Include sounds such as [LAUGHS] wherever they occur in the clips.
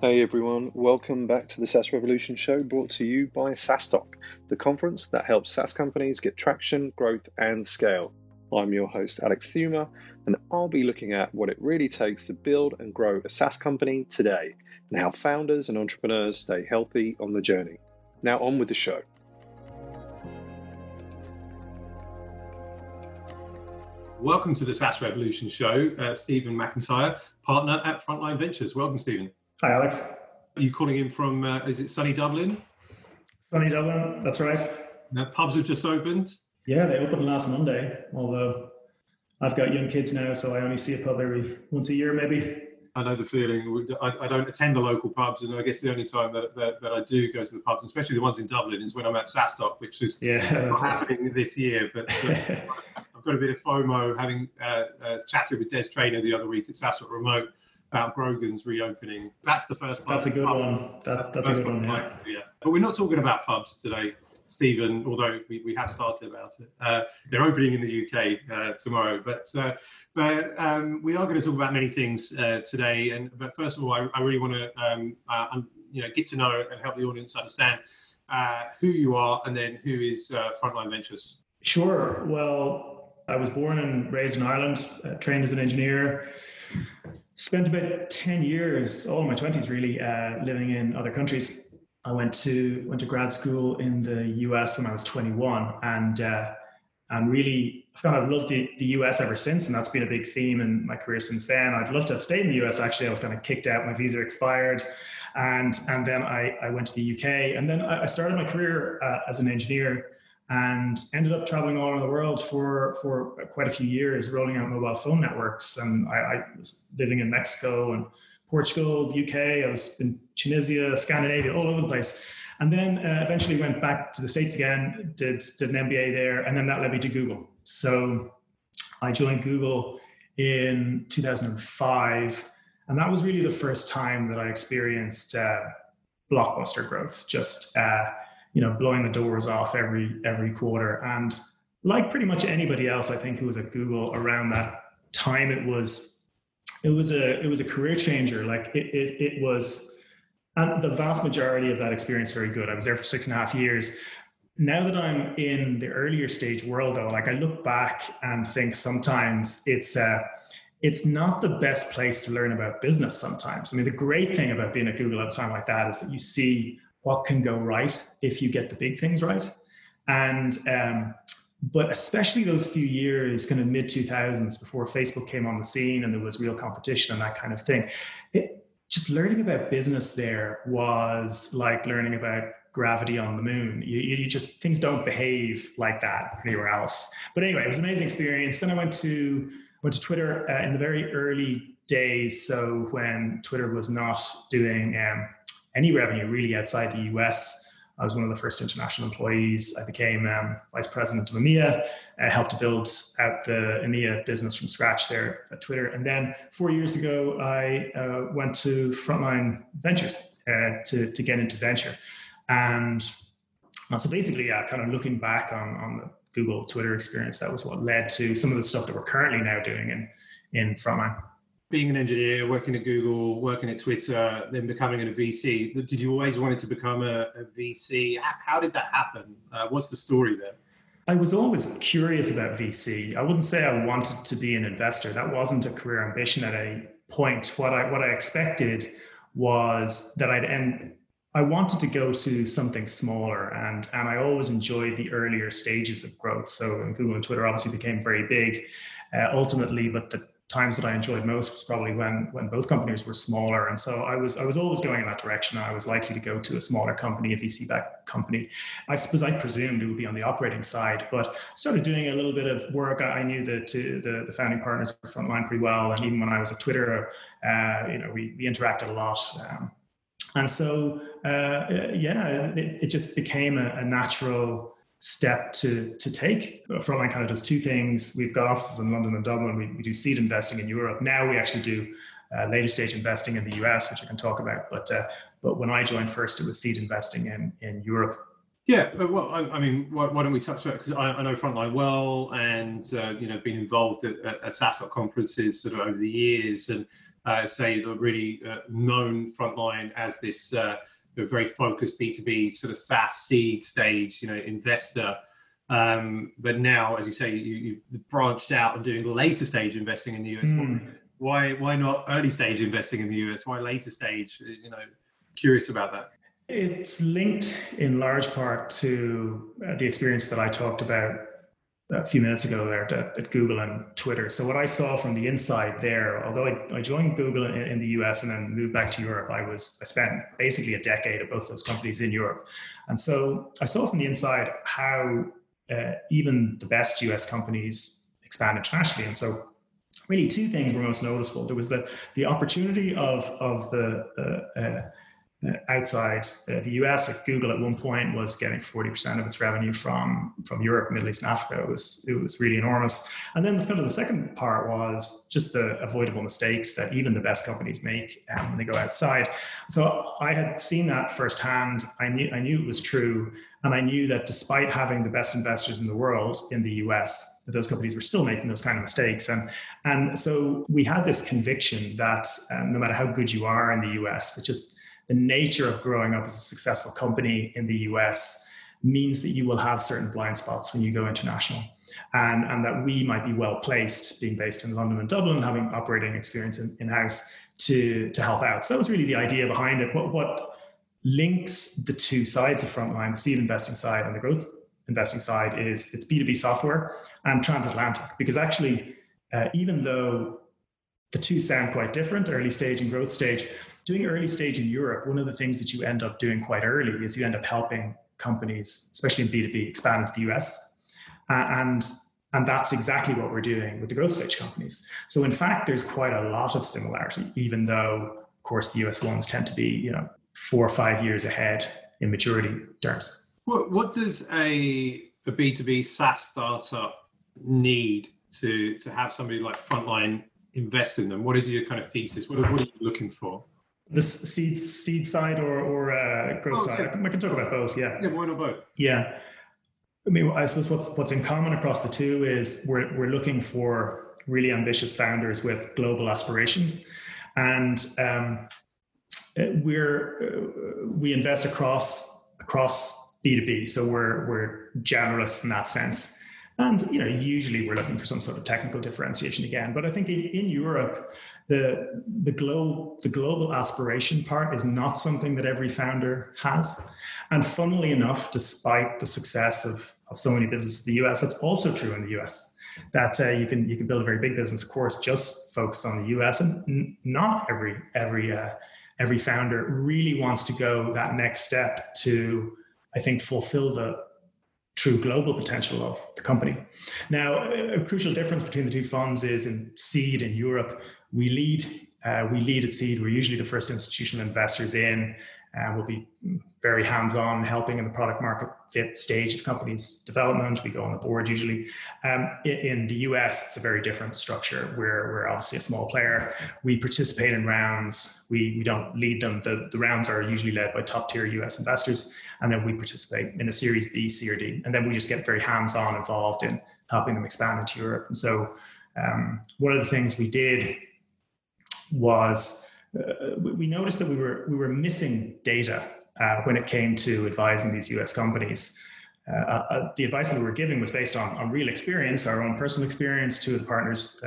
Hey everyone, welcome back to the SaaS Revolution show brought to you by SaaStock, the conference that helps SaaS companies get traction, growth, and scale. I'm your host, Alex Theuma, and I'll be looking at what it really takes to build and grow a SaaS company today and how founders and entrepreneurs stay healthy on the journey. Now, on with the show. Welcome to the SaaS Revolution show. Uh, Stephen McIntyre, partner at Frontline Ventures. Welcome, Stephen. Hi, Alex. Are you calling in from, uh, is it sunny Dublin? Sunny Dublin, that's right. Now, pubs have just opened. Yeah, they opened last Monday, although I've got young kids now, so I only see a pub every once a year, maybe. I know the feeling. I, I don't attend the local pubs, and I guess the only time that, that, that, I do go to the pubs, especially the ones in Dublin, is when I'm at SaaStock, which is yeah, not happening this year. But uh, [LAUGHS] I've got a bit of FOMO having uh, uh, chatted with Des Traynor the other week at SaaStock Remote about Grogan's reopening. That's the first part. That's a good pub. one. That's, that's, that's a good one. Yeah. yeah. But we're not talking about pubs today. Stephen, although we, we have started about it. Uh, they're opening in the UK uh, tomorrow, but uh, but um, we are going to talk about many things uh, today. And but first of all, I, I really want to um, uh, you know get to know and help the audience understand uh, who you are, and then who is Frontline Ventures. Sure. Well, I was born and raised in Ireland, trained as an engineer. Spent about ten years, all my twenties really, living in other countries I went to went to grad school in the US when I was 21, and uh, and really I've kind of loved the, the US ever since, and that's been a big theme in my career since then. I'd love to have stayed in the US. Actually, I was kind of kicked out; my visa expired, and and then I, I went to the UK, and then I started my career uh, as an engineer and ended up traveling all around the world for for quite a few years, rolling out mobile phone networks. And I, I was living in Mexico and Portugal, UK. I was in Tunisia, Scandinavia, all over the place. And then uh, eventually went back to the States again, did, did an MBA there, and then that led me to Google. So I joined Google in 2005. And that was really the first time that I experienced uh, blockbuster growth, just uh, you know blowing the doors off every every quarter. And like pretty much anybody else, I think who was at Google around that time, it was it was a it was a career changer. Like it it, it was, and the vast majority of that experience very good. I was there for six and a half years. Now that I'm in the earlier stage world, though, like I look back and think sometimes it's uh, it's not the best place to learn about business. Sometimes, I mean, the great thing about being at Google at a time like that is that you see what can go right if you get the big things right, and um, but especially those few years, kind of mid 2000s, before Facebook came on the scene and there was real competition and that kind of thing, it, just learning about business there was like learning about gravity on the moon. You, you, just things don't behave like that anywhere else. But anyway, it was an amazing experience. Then I went to went to Twitter uh, in the very early days. So when Twitter was not doing um, any revenue really outside the US. I was one of the first international employees. I became um, vice president of EMEA, I helped to build out the EMEA business from scratch there at Twitter. And then four years ago, I uh, went to Frontline Ventures uh, to, to get into venture. And so basically, yeah, kind of looking back on, on the Google Twitter experience, that was what led to some of the stuff that we're currently now doing in, in Frontline being an engineer, working at Google, working at Twitter, then becoming a VC. Did you always wanted to become a, a VC? How, did that happen? Uh, what's the story there? I was always curious about VC. I wouldn't say I wanted to be an investor. That wasn't a career ambition at any point. What I what I expected was that I'd end. I wanted to go to something smaller, and and I always enjoyed the earlier stages of growth. So Google and Twitter obviously became very big uh, ultimately, but the times that I enjoyed most was probably when when both companies were smaller, and so I was I was always going in that direction. I was likely to go to a smaller company, a VC-backed company. I suppose I presumed it would be on the operating side, but started doing a little bit of work. I knew the the, the founding partners of Frontline pretty well, and even when I was at Twitter, uh, you know, we we interacted a lot. Um, and so, uh, yeah, it, it, just became a, a natural step to to take. Frontline kind of does two things. We've got offices in London and Dublin. We, we do seed investing in Europe. Now we actually do uh, later stage investing in the US, which I can talk about. But uh, but when I joined first, it was seed investing in in Europe. Yeah, uh, well, I, I mean, why, why, don't we touch it? Because I, I, know Frontline well, and uh, you know, been involved at, at, SaaStock conferences sort of over the years, and uh, say, really uh, known frontline as this uh, very focused B2B sort of SaaS seed stage, you know, investor. Um, but now, as you say, you, you branched out and doing later stage investing in the US. Mm. Why, why not early stage investing in the US? Why later stage? You know, curious about that. It's linked in large part to uh, the experience that I talked about a few minutes ago there at, at, Google and Twitter. So what I saw from the inside there, although I, I joined Google in, in, the US and then moved back to Europe, I was I spent basically a decade at both those companies in Europe, and so I saw from the inside how uh, even the best US companies expand internationally, and so really two things were most noticeable. There was the the opportunity of of the uh, outside uh, the US. Like Google at one point was getting 40% of its revenue from, from Europe, Middle East, and Africa. It was, it was really enormous. And then kind of the second part was just the avoidable mistakes that even the best companies make um, when they go outside. So I had seen that firsthand. I knew, I knew it was true. And I knew that despite having the best investors in the world in the US, that those companies were still making those kind of mistakes. And, and so we had this conviction that um, no matter how good you are in the US, that just the nature of growing up as a successful company in the US means that you will have certain blind spots when you go international. And, and that we might be well placed, being based in London and Dublin, having operating experience in, house to, to help out. So that was really the idea behind it. What, what links the two sides of Frontline, the seed investing side and the growth investing side, is it's B2B software and transatlantic. Because actually, uh, even though the two sound quite different, early stage and growth stage, doing early stage in Europe, one of the things that you end up doing quite early is you end up helping companies, especially in B2B, expand to the US. Uh, and and that's exactly what we're doing with the growth stage companies. So in fact, there's quite a lot of similarity, even though, of course, the US ones tend to be, you know, four or five years ahead in maturity terms. What, what does a, a B2B SaaS startup need to, to have somebody like Frontline invest in them? What is your kind of thesis? What, what are you looking for? The seed seed side or or uh, growth oh, side. Yeah. I can talk about both. Yeah. Yeah. Why not both? Yeah. I mean, I suppose what's what's in common across the two is we're we're looking for really ambitious founders with global aspirations, and um, we're uh, we invest across across B two B. So we're we're generalists in that sense. And you know, usually we're looking for some sort of technical differentiation again. But I think in, in Europe, the the globe the global aspiration part is not something that every founder has. And funnily enough, despite the success of, of so many businesses in the US, that's also true in the US. That uh, you can you can build a very big business, of course, just focus on the US, and n- not every every uh, every founder really wants to go that next step to, I think, fulfill the true global potential of the company. Now, a crucial difference between the two funds is in seed in Europe, we lead. Uh, we lead at seed. We're usually the first institutional investors in. Uh, we'll be very hands-on, helping in the product market fit stage of companies' development. We go on the board usually. Um, in, the US, it's a very different structure. We're, we're obviously a small player. We participate in rounds. We, we don't lead them. The, the rounds are usually led by top-tier US investors, and then we participate in a Series B, C, or D, and then we just get very hands-on involved in helping them expand into Europe. And so, um, one of the things we did was uh, we noticed that we were we were missing data uh, when it came to advising these US companies. Uh, uh, uh, the advice that we were giving was based on, on real experience, our own personal experience. Two of the partners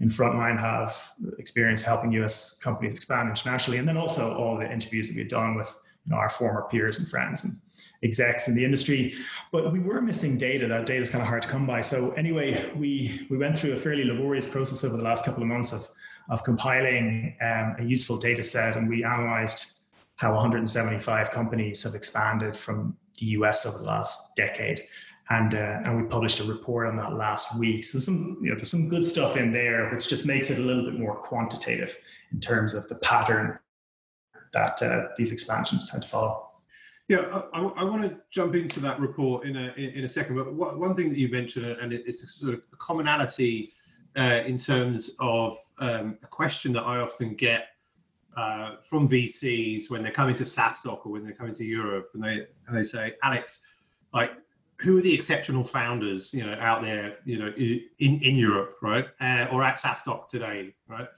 in Frontline have experience helping US companies expand internationally, and then also all the interviews that we had done with you know, our former peers and friends and execs in the industry. But we were missing data. That data is kind of hard to come by. So anyway, we we went through a fairly laborious process over the last couple of months of of compiling um, a useful data set, and we analyzed how 175 companies have expanded from the US over the last decade. And, uh, and we published a report on that last week. So some, you know, there's some good stuff in there, which just makes it a little bit more quantitative in terms of the pattern that uh, these expansions tend to follow. Yeah, I, I, want to jump into that report in a in, a second. But one thing that you mentioned, and it's sort of a commonality uh, in terms of um, a question that I often get uh, from VCs when they're coming to SaaStock or when they're coming to Europe, and they and they say, Alex, like, who are the exceptional founders, you know, out there, you know, in in Europe, right, uh, or at SaaStock today, right?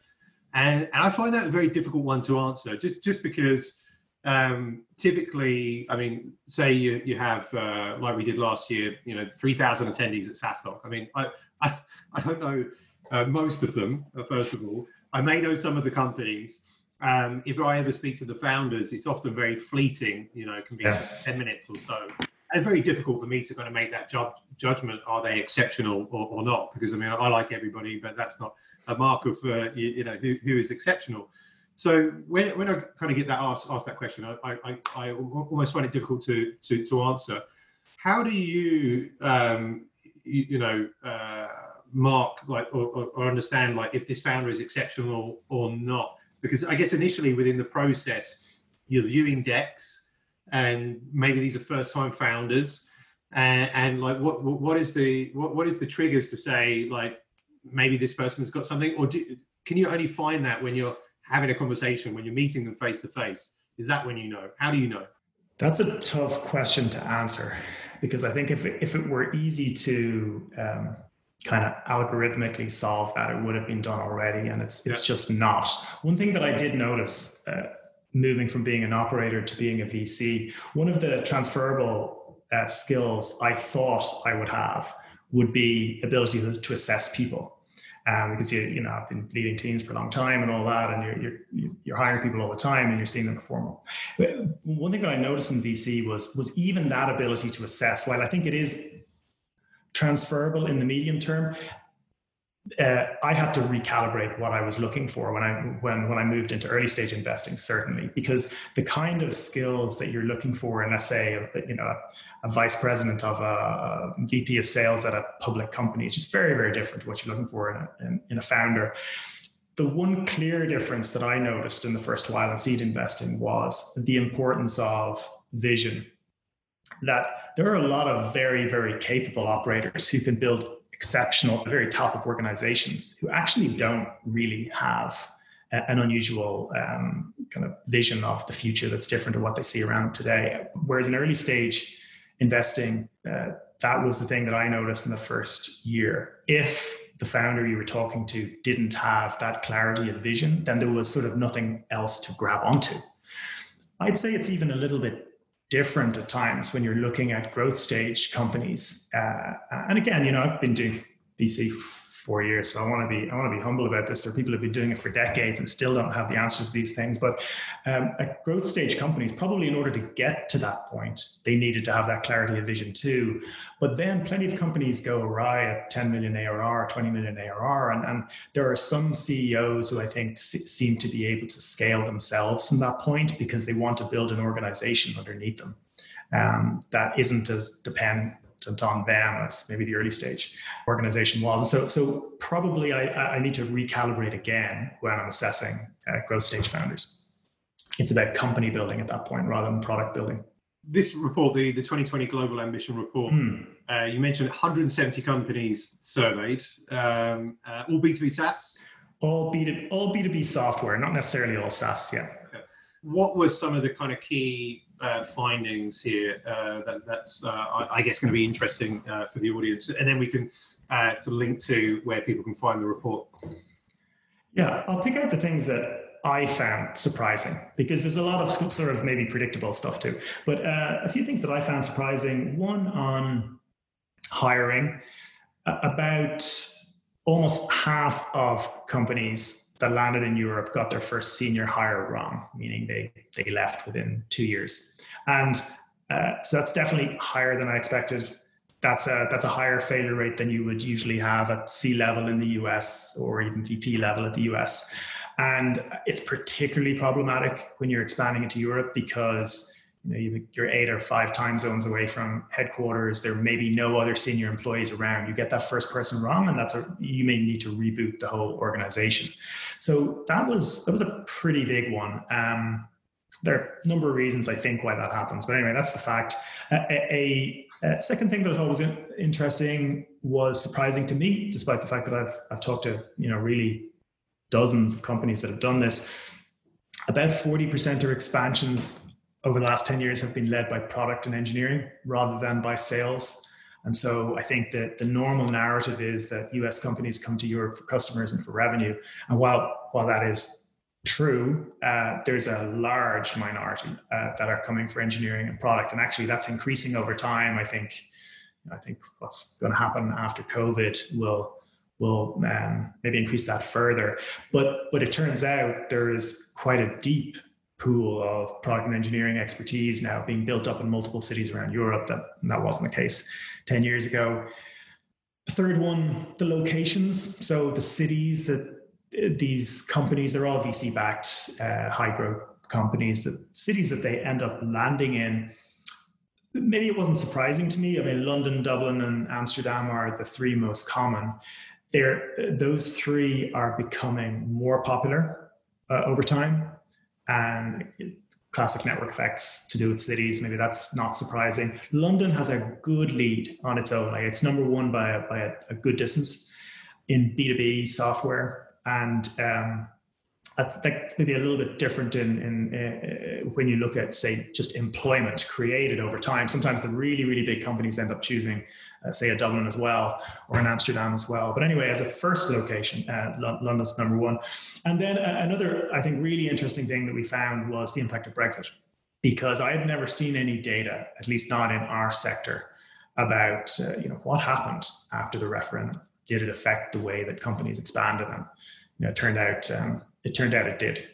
and and I find that a very difficult one to answer, just just because um, typically, I mean, say you you have uh, like we did last year, you know, three thousand attendees at SaaStock. I mean, I I, I don't know uh, most of them. Uh, first of all, I may know some of the companies. Um, if I ever speak to the founders, it's often very fleeting. You know, it can be yeah. ten minutes or so and very difficult for me to kind of make that ju- judgment are they exceptional or, or, not because i mean i like everybody but that's not a mark of uh, you, you, know who, who is exceptional so when, when i kind of get that asked, asked that question I, I, I almost find it difficult to, to, to answer how do you um, you, you, know uh, mark like or, or understand like if this founder is exceptional or not. Because i guess initially within the process you're viewing decks and maybe these are first time founders. And, and like what what is the what, what is the triggers to say like maybe this person has got something? Or do, can you only find that when you're having a conversation when you're meeting them face to face? Is that when you know? How do you know? That's a tough question to answer because i think if it, if it were easy to um, kind of algorithmically solve that it would have been done already and it's it's just not one thing that i did notice uh, moving from being an operator to being a VC, one of the transferable uh, skills I thought I would have would be ability to, to assess people. Um, because you you know I've been leading teams for a long time and all that, and you're you're you're hiring people all the time and you're seeing them perform. But one thing that I noticed in VC was was even that ability to assess. While I think it is transferable in the medium term, uh, I had to recalibrate what I was looking for when I when when I moved into early stage investing. Certainly, because the kind of skills that you're looking for in, let's say, you know, a, a vice president of a, VP of sales at a public company, is just very very different to what you're looking for in a, in, in a founder. The one clear difference that I noticed in the first while in seed investing was the importance of vision. That there are a lot of very very capable operators who can build exceptional, very top of organizations who actually don't really have an unusual um, kind of vision of the future that's different to what they see around today. Whereas in early stage investing, uh, that was the thing that I noticed in the first year. If the founder you were talking to didn't have that clarity of vision, then there was sort of nothing else to grab onto. I'd say it's even a little bit different at times when you're looking at growth stage companies. Uh, and again, you know, I've been doing VC four years. So I want to be I want to be humble about this. There are people who've been doing it for decades and still don't have the answers to these things. But um, at growth stage companies, probably in order to get to that point, they needed to have that clarity of vision too. But then plenty of companies go awry at 10 million ARR, 20 million ARR, and, and there are some CEOs who I think seem to be able to scale themselves from that point because they want to build an organization underneath them. Um, that isn't as depend on them as maybe the early stage organization was. so, so probably I, I need to recalibrate again when I'm assessing uh, growth stage founders. It's about company building at that point rather than product building. This report, the, the 2020 Global Ambition Report, mm. uh, you mentioned 170 companies surveyed, um, uh, all B2B SaaS? All, B2, all B2B software, not necessarily all SaaS, yeah. Okay. What were some of the kind of key uh, findings here uh, that, that's, uh, I, I, guess, going to be interesting uh, for the audience. And then we can uh, sort of link to where people can find the report. Yeah, I'll pick out the things that I found surprising because there's a lot of sort of maybe predictable stuff too. But uh, a few things that I found surprising one on hiring, about almost half of companies that landed in Europe got their first senior hire wrong, meaning they they left within two years, and uh, so that's definitely higher than I expected. That's a that's a higher failure rate than you would usually have at C level in the US or even VP level at the US, and it's particularly problematic when you're expanding into Europe because you know, you're eight or five time zones away from headquarters. There may be no other senior employees around. You get that first person wrong, and that's a you may need to reboot the whole organization. So that was that was a pretty big one. Um, there are a number of reasons I think why that happens, but anyway, that's the fact. a, a, a, second thing that I thought was interesting was surprising to me, despite the fact that I've I've talked to you know really dozens of companies that have done this. About forty percent of expansions over the last 10 years have been led by product and engineering rather than by sales. And so I think that the normal narrative is that US companies come to Europe for customers and for revenue. And while while that is true, uh, there's a large minority uh, that are coming for engineering and product, and actually that's increasing over time. I think, I think what's going to happen after COVID will will um, maybe increase that further. But but it turns out there is quite a deep pool of product and engineering expertise now being built up in multiple cities around Europe. That that wasn't the case ten years ago. Third one, the locations. So the cities that these companies, they're all VC backed, uh, high growth companies. The cities that they end up landing in, maybe it wasn't surprising to me. I mean, London, Dublin, and Amsterdam are the three most common. They're, those three are becoming more popular uh, over time. And classic network effects to do with cities. Maybe that's not surprising. London has a good lead on its own. Like it's number one by a, by a, a good distance in B2B software. And um, I think maybe a little bit different in, in uh, when you look at, say, just employment created over time. Sometimes the really, really big companies end up choosing, uh, say, a Dublin as well or in Amsterdam as well. But anyway, as a first location, uh, London's number one. And then uh, another, I think, really interesting thing that we found was the impact of Brexit, because I had never seen any data, at least not in our sector, about uh, you know what happened after the referendum. Did it affect the way that companies expanded? And you know, it turned out. Um, it turned out it did.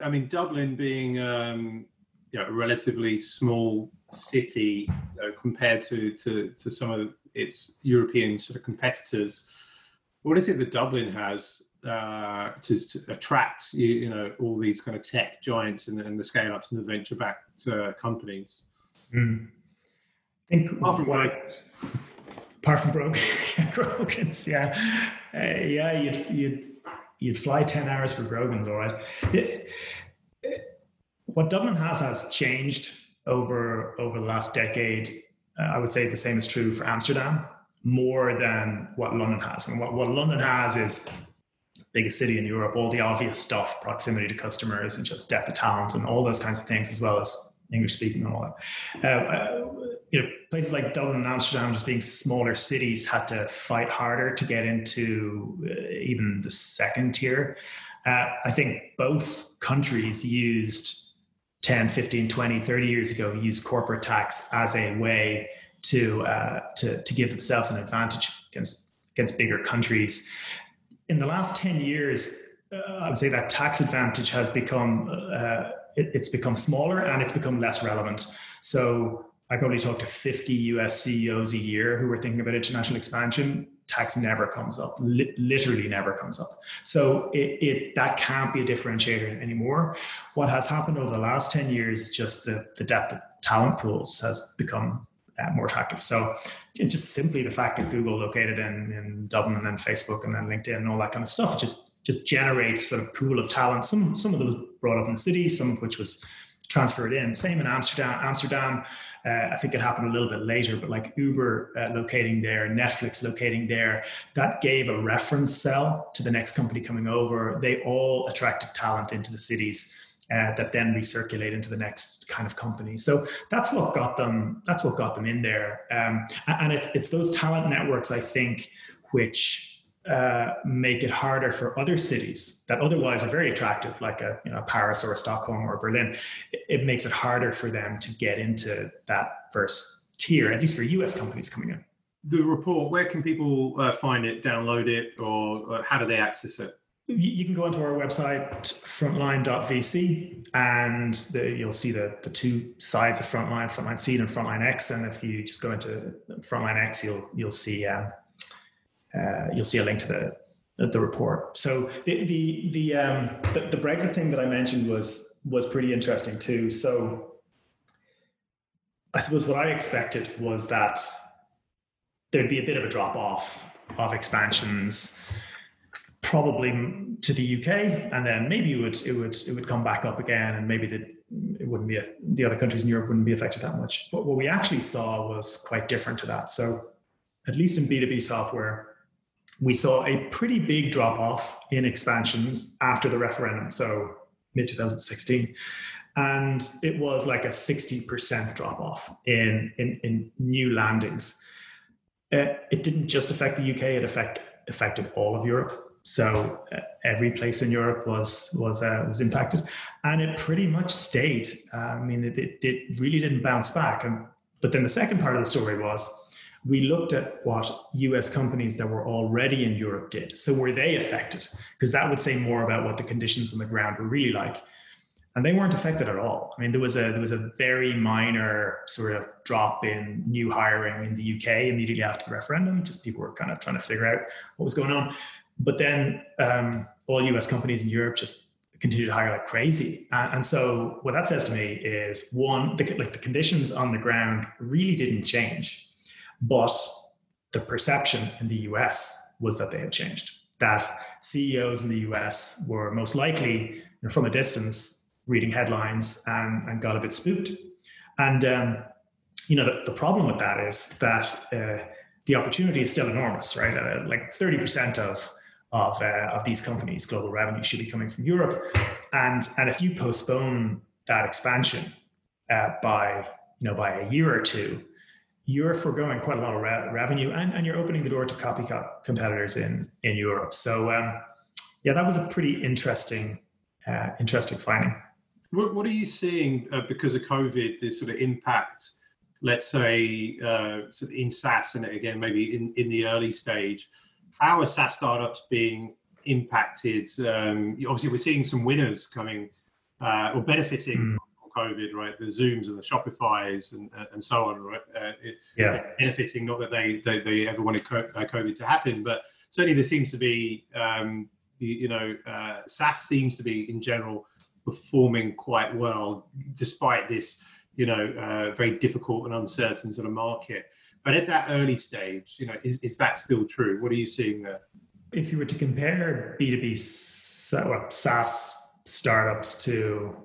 I mean, Dublin being um, you know, a relatively small city uh, compared to, to, to some of its European sort of competitors, what is it that Dublin has uh, to, to, attract you, you, know all these kind of tech giants and, and the scale ups and the venture backed uh, companies? Mm. I think apart from what, apart from [LAUGHS] Grogan's, yeah, uh, yeah, you'd you'd you'd fly 10 hours for Grogan's, all right. It, it, what Dublin has has changed over over the last decade. Uh, I would say the same is true for Amsterdam more than what London has. And what, what London has is biggest city in Europe, all the obvious stuff, proximity to customers and just depth of talent and all those kinds of things, as well as English speaking and all that. Uh, uh, you know, places like Dublin and Amsterdam, just being smaller cities, had to fight harder to get into uh, even the second tier. Uh, I think both countries used 10, 15, 20, 30 years ago, used corporate tax as a way to, uh, to, to give themselves an advantage against, against bigger countries. In the last 10 years, uh, I would say that tax advantage has become uh, it, it's become smaller and it's become less relevant. So I probably talk to 50 US CEOs a year who are thinking about international expansion. Tax never comes up, li- literally never comes up. So it, it that can't be a differentiator anymore. What has happened over the last 10 years is just the, the depth of talent pools has become uh, more attractive. So just simply the fact that Google located in, in Dublin and then Facebook and then LinkedIn and all that kind of stuff, just just generates sort of pool of talent. Some some of those brought up in the city, some of which was transferred in. Same in Amsterdam. Amsterdam, uh, I think it happened a little bit later, but like Uber uh, locating there, Netflix locating there, that gave a reference cell to the next company coming over. They all attracted talent into the cities. Uh, that then recirculate into the next kind of company. So that's what got them. That's what got them in there. Um, and it's it's those talent networks, I think, which uh, make it harder for other cities that otherwise are very attractive, like a you know Paris or a Stockholm or Berlin. It, it makes it harder for them to get into that first tier, at least for U.S. companies coming in. The report, where can people uh, find it, download it, or, or how do they access it? you can go onto our website frontline.vc and the, you'll see the, the two sides of frontline frontline seed and frontline x and if you just go into frontline x you'll you'll see um, uh, you'll see a link to the the report. So the the the, um, the, the Brexit thing that I mentioned was was pretty interesting too. So I suppose what I expected was that there'd be a bit of a drop off of expansions, probably to the UK, and then maybe it would it would it would come back up again, and maybe the it wouldn't be the other countries in Europe wouldn't be affected that much. But what we actually saw was quite different to that. So at least in B two B software we saw a pretty big drop off in expansions after the referendum, so mid 2016. And it was like a 60% drop off in, in, in, new landings. Uh, it didn't just affect the UK, it affect, affected all of Europe. so uh, every place in Europe was was uh, was impacted, and it pretty much stayed. Uh, I mean, it, it, it really didn't bounce back. And but then the second part of the story was we looked at what US companies that were already in Europe did. So were they affected? Because that would say more about what the conditions on the ground were really like. And they weren't affected at all. I mean, there was a there was a very minor sort of drop in new hiring in the UK immediately after the referendum. Just people were kind of trying to figure out what was going on. But then um, all US companies in Europe just continue to hire like crazy. Uh, and so what that says to me is one, the, like the conditions on the ground really didn't change, but the perception in the US was that they had changed. That CEOs in the US were most likely from a distance reading headlines and, and got a bit spooked. And um, you know the, the problem with that is that uh, the opportunity is still enormous, right? Uh, like 30% of of, uh, of these companies' global revenue should be coming from Europe. And, and if you postpone that expansion uh, by, you know, by a year or two, you're foregoing quite a lot of re- revenue and, and you're opening the door to copycat competitors in, in Europe. So, um, yeah, that was a pretty interesting, uh, interesting finding. What, what, are you seeing uh, because of COVID, the sort of impact, let's say, uh, sort of in SaaS and again, maybe in, in the early stage? how are SaaS startups being impacted? Um, obviously, we're seeing some winners coming uh, or benefiting mm. From COVID, right? The Zooms and the Shopify's and uh, and so on, right? Uh, yeah, benefiting. Not that they they, they ever wanted uh, COVID to happen, but certainly there seems to be, um, you, you, know, uh, SaaS seems to be in general performing quite well despite this, you know, uh, very difficult and uncertain sort of market. But at that early stage, you know, is, is that still true? What are you seeing there? If you were to compare B2B SaaS startups to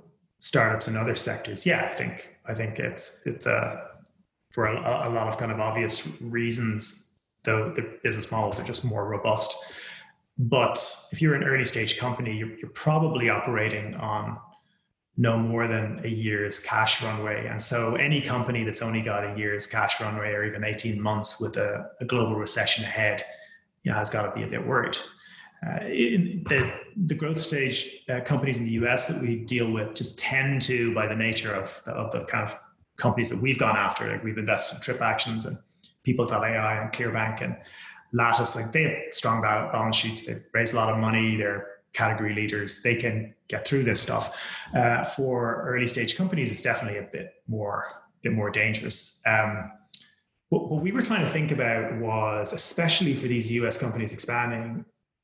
startups in other sectors, yeah, I think I think it's it's uh, for a, a lot of kind of obvious reasons, though the business models are just more robust. But if you're an early stage company, you're, you're probably operating on no more than a year's cash runway. And so any company that's only got a year's cash runway or even 18 months with a, a global recession ahead you know, has got to be a bit worried. Uh, the, the growth stage uh, companies in the US that we deal with just tend to, by the nature of the, of the kind of companies that we've gone after, like we've invested in TripActions and People.ai and ClearBank and Lattice, like they have strong balance sheets, they've raised a lot of money, they're category leaders, they can get through this stuff. Uh, for early stage companies, it's definitely a bit more, bit more dangerous. Um, what we were trying to think about was, especially for these US companies expanding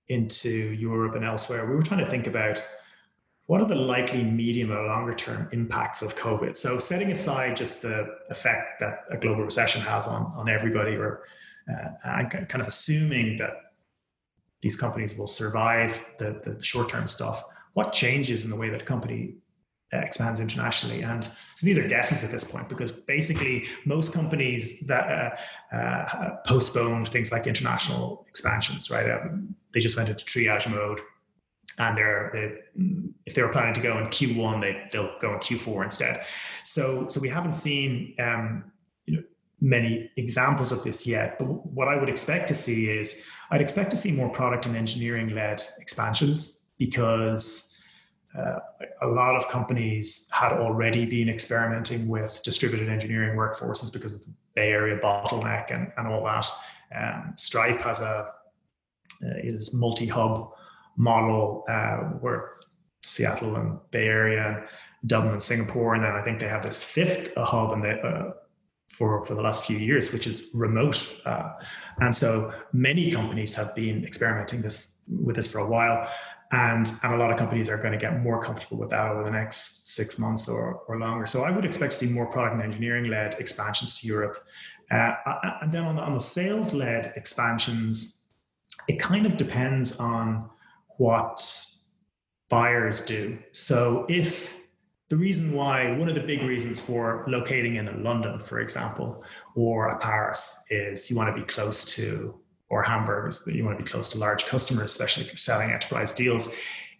into Europe and elsewhere, we were trying to think about what are the likely medium or longer term impacts of COVID? So, setting aside just the effect that a global recession has on, on everybody, or uh, and kind of assuming that these companies will survive the, the short term stuff. What changes in the way that a company expands internationally? And so these are guesses at this point because basically most companies that uh, uh, postponed things like international expansions, right? Um, they just went into triage mode. And they're, they, if they were planning to go in Q1, they, they'll go in Q4 instead. So, so we haven't seen um, you know, many examples of this yet. But what I would expect to see is I'd expect to see more product and engineering led expansions because uh, a lot of companies had already been experimenting with distributed engineering workforces because of the Bay Area bottleneck and, and all that. Um, Stripe has a uh, is multi-hub model uh, where Seattle and Bay Area, Dublin and Singapore, and then I think they have this fifth hub and they uh, for for the last few years, which is remote. Uh, and so many companies have been experimenting this with this for a while, and and a lot of companies are going to get more comfortable with that over the next six months or or longer. So I would expect to see more product and engineering led expansions to Europe, uh, and then on the, on the sales led expansions, it kind of depends on what buyers do. So if the reason why, one of the big reasons for locating in London, for example, or a Paris is you want to be close to, or Hamburg is that you want to be close to large customers, especially if you're selling enterprise deals.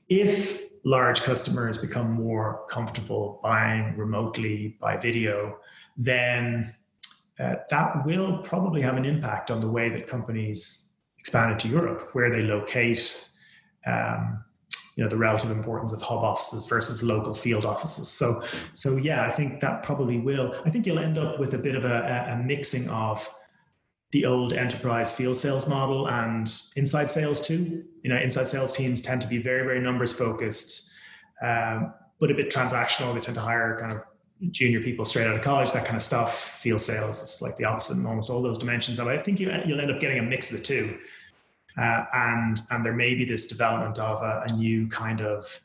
If large customers become more comfortable buying remotely by video, then uh, that will probably have an impact on the way that companies expand into Europe, where they locate, um, you know the relative importance of hub offices versus local field offices. So so yeah, I think that probably will. I think you'll end up with a bit of a, a mixing of the old enterprise field sales model and inside sales too. You know, inside sales teams tend to be very very numbers focused, um, but a bit transactional. They tend to hire kind of junior people straight out of college, that kind of stuff. Field sales is like the opposite in almost all those dimensions. And I think you, you'll end up getting a mix of the two. Uh, and and there may be this development of a, a, new kind of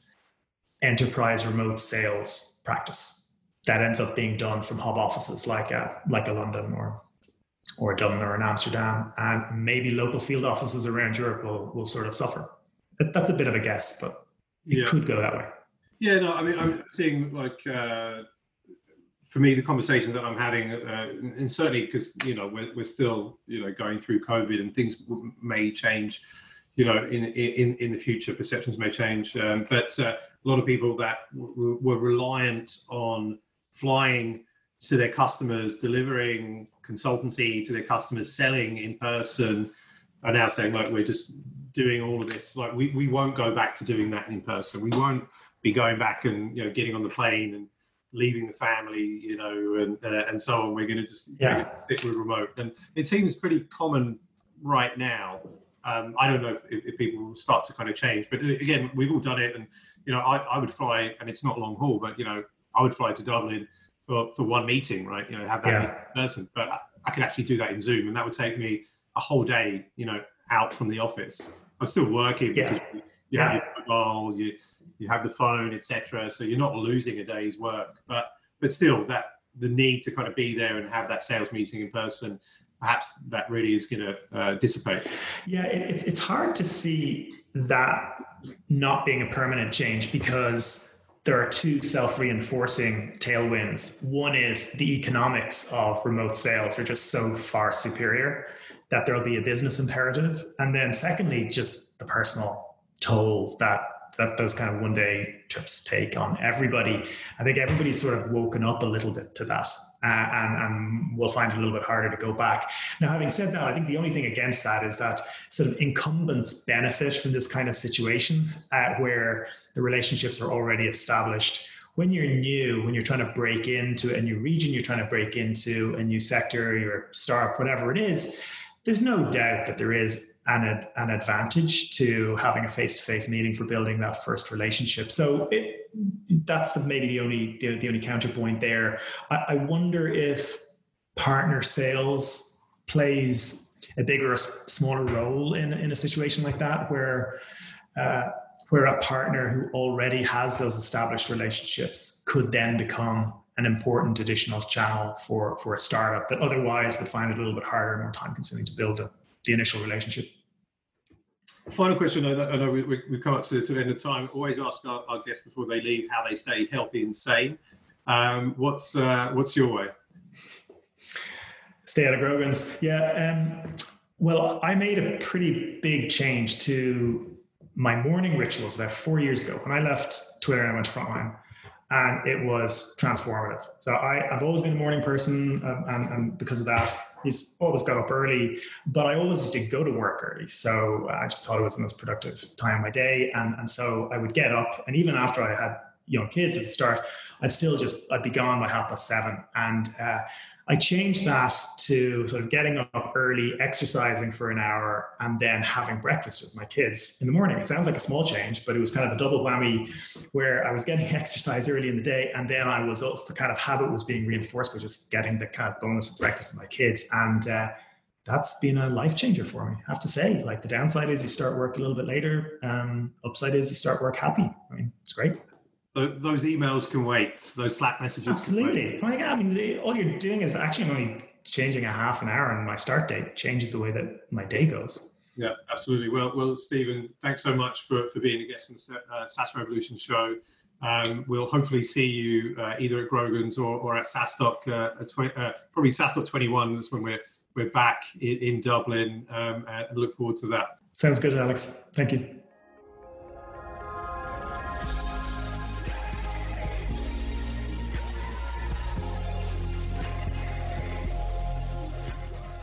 enterprise remote sales practice that ends up being done from hub offices like a like a London or or Dublin or in Amsterdam, and maybe local field offices around Europe will will sort of suffer. That's a bit of a guess, but it yeah. could go that way. Yeah, no, I mean, I'm seeing like uh, for me, the conversations that I'm having, uh, and certainly because you know we're, we're still you know going through COVID and things may change, you know, in in in the future, perceptions may change. Um, but uh, a lot of people that w- were reliant on flying to their customers, delivering consultancy to their customers, selling in person, are now saying, like, we're just doing all of this. Like, we, we won't go back to doing that in person. We won't be going back and you know getting on the plane and leaving the family, you know, and uh, and so on. We're going to just yeah. stick with remote, and it seems pretty common right now. Um, I don't know if, if, people will start to kind of change, but uh, again, we've all done it, and you know, I, I would fly, and it's not long haul, but you know, I would fly to Dublin for, for one meeting, right? You know, have that yeah. person, but I, I could actually do that in Zoom, and that would take me a whole day, you know, out from the office. I'm still working yeah. because you, you yeah. have your mobile, you you have the phone, etc. So you're not losing a day's work, but but still that the need to kind of be there and have that sales meeting in person perhaps that really is going to uh, dissipate. Yeah, it, it's it's hard to see that not being a permanent change because there are two self-reinforcing tailwinds. One is the economics of remote sales are just so far superior that there'll be a business imperative, and then secondly, just the personal toll that that those kind of one day trips take on everybody. I think everybody's sort of woken up a little bit to that. Uh, and, and we'll find it a little bit harder to go back. Now, having said that, I think the only thing against that is that sort of incumbents benefit from this kind of situation uh, where the relationships are already established. When you're new, when you're trying to break into a new region, you're trying to break into a new sector, your startup, whatever it is, there's no doubt that there is an, an advantage to having a face-to-face meeting for building that first relationship. So it, that's the, maybe the only the, the only counterpoint there. I, I, wonder if partner sales plays a bigger or smaller role in, in a situation like that where uh, where a partner who already has those established relationships could then become an important additional channel for for a startup that otherwise would find it a little bit harder and more time consuming to build a the initial relationship. Final question. I know, I know we, we, we come up to the end of time. Always ask our, our, guests before they leave how they stay healthy and sane. Um, what's uh, what's your way? Stay out of Grogan's. Yeah. Um, well, I made a pretty big change to my morning rituals about four years ago. When I left Twitter and I went to Frontline, and it was transformative. So I, have always been a morning person, um, and, and, because of that, he's always got up early. But I always used to go to work early, so I just thought it was the most productive time of my day. And and so I would get up, and even after I had young kids at the start, I'd still just I'd be gone by half past seven, and uh, I changed that to sort of getting up early, exercising for an hour, and then having breakfast with my kids in the morning. It sounds like a small change, but it was kind of a double whammy where I was getting [LAUGHS] exercise early in the day, and then I was also the kind of habit was being reinforced by just getting the kind of bonus of breakfast with my kids. And uh, that's been a life changer for me, I have to say. Like the downside is you start work a little bit later. Um, upside is you start work happy. I mean, it's great those emails can wait. Those Slack messages. Absolutely. Like, I mean, all you're doing is actually only changing a half an hour, and my start date changes the way that my day goes. Yeah, absolutely. Well, well, Stephen, thanks so much for, for being a guest on the uh, SaaS Revolution show. Um, we'll hopefully see you uh, either at Grogan's or, or at SaaStock, uh, 20, uh, probably SaaStock 21. That's when we're we're back in, in Dublin, um, and look forward to that. Sounds good, Alex. Thank you.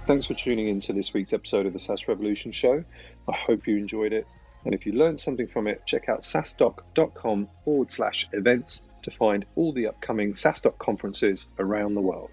Thanks for tuning in to this week's episode of the SaaS Revolution Show. I hope you enjoyed it. And if you learned something from it, check out saastock.com forward slash events to find all the upcoming SaaStock conferences around the world.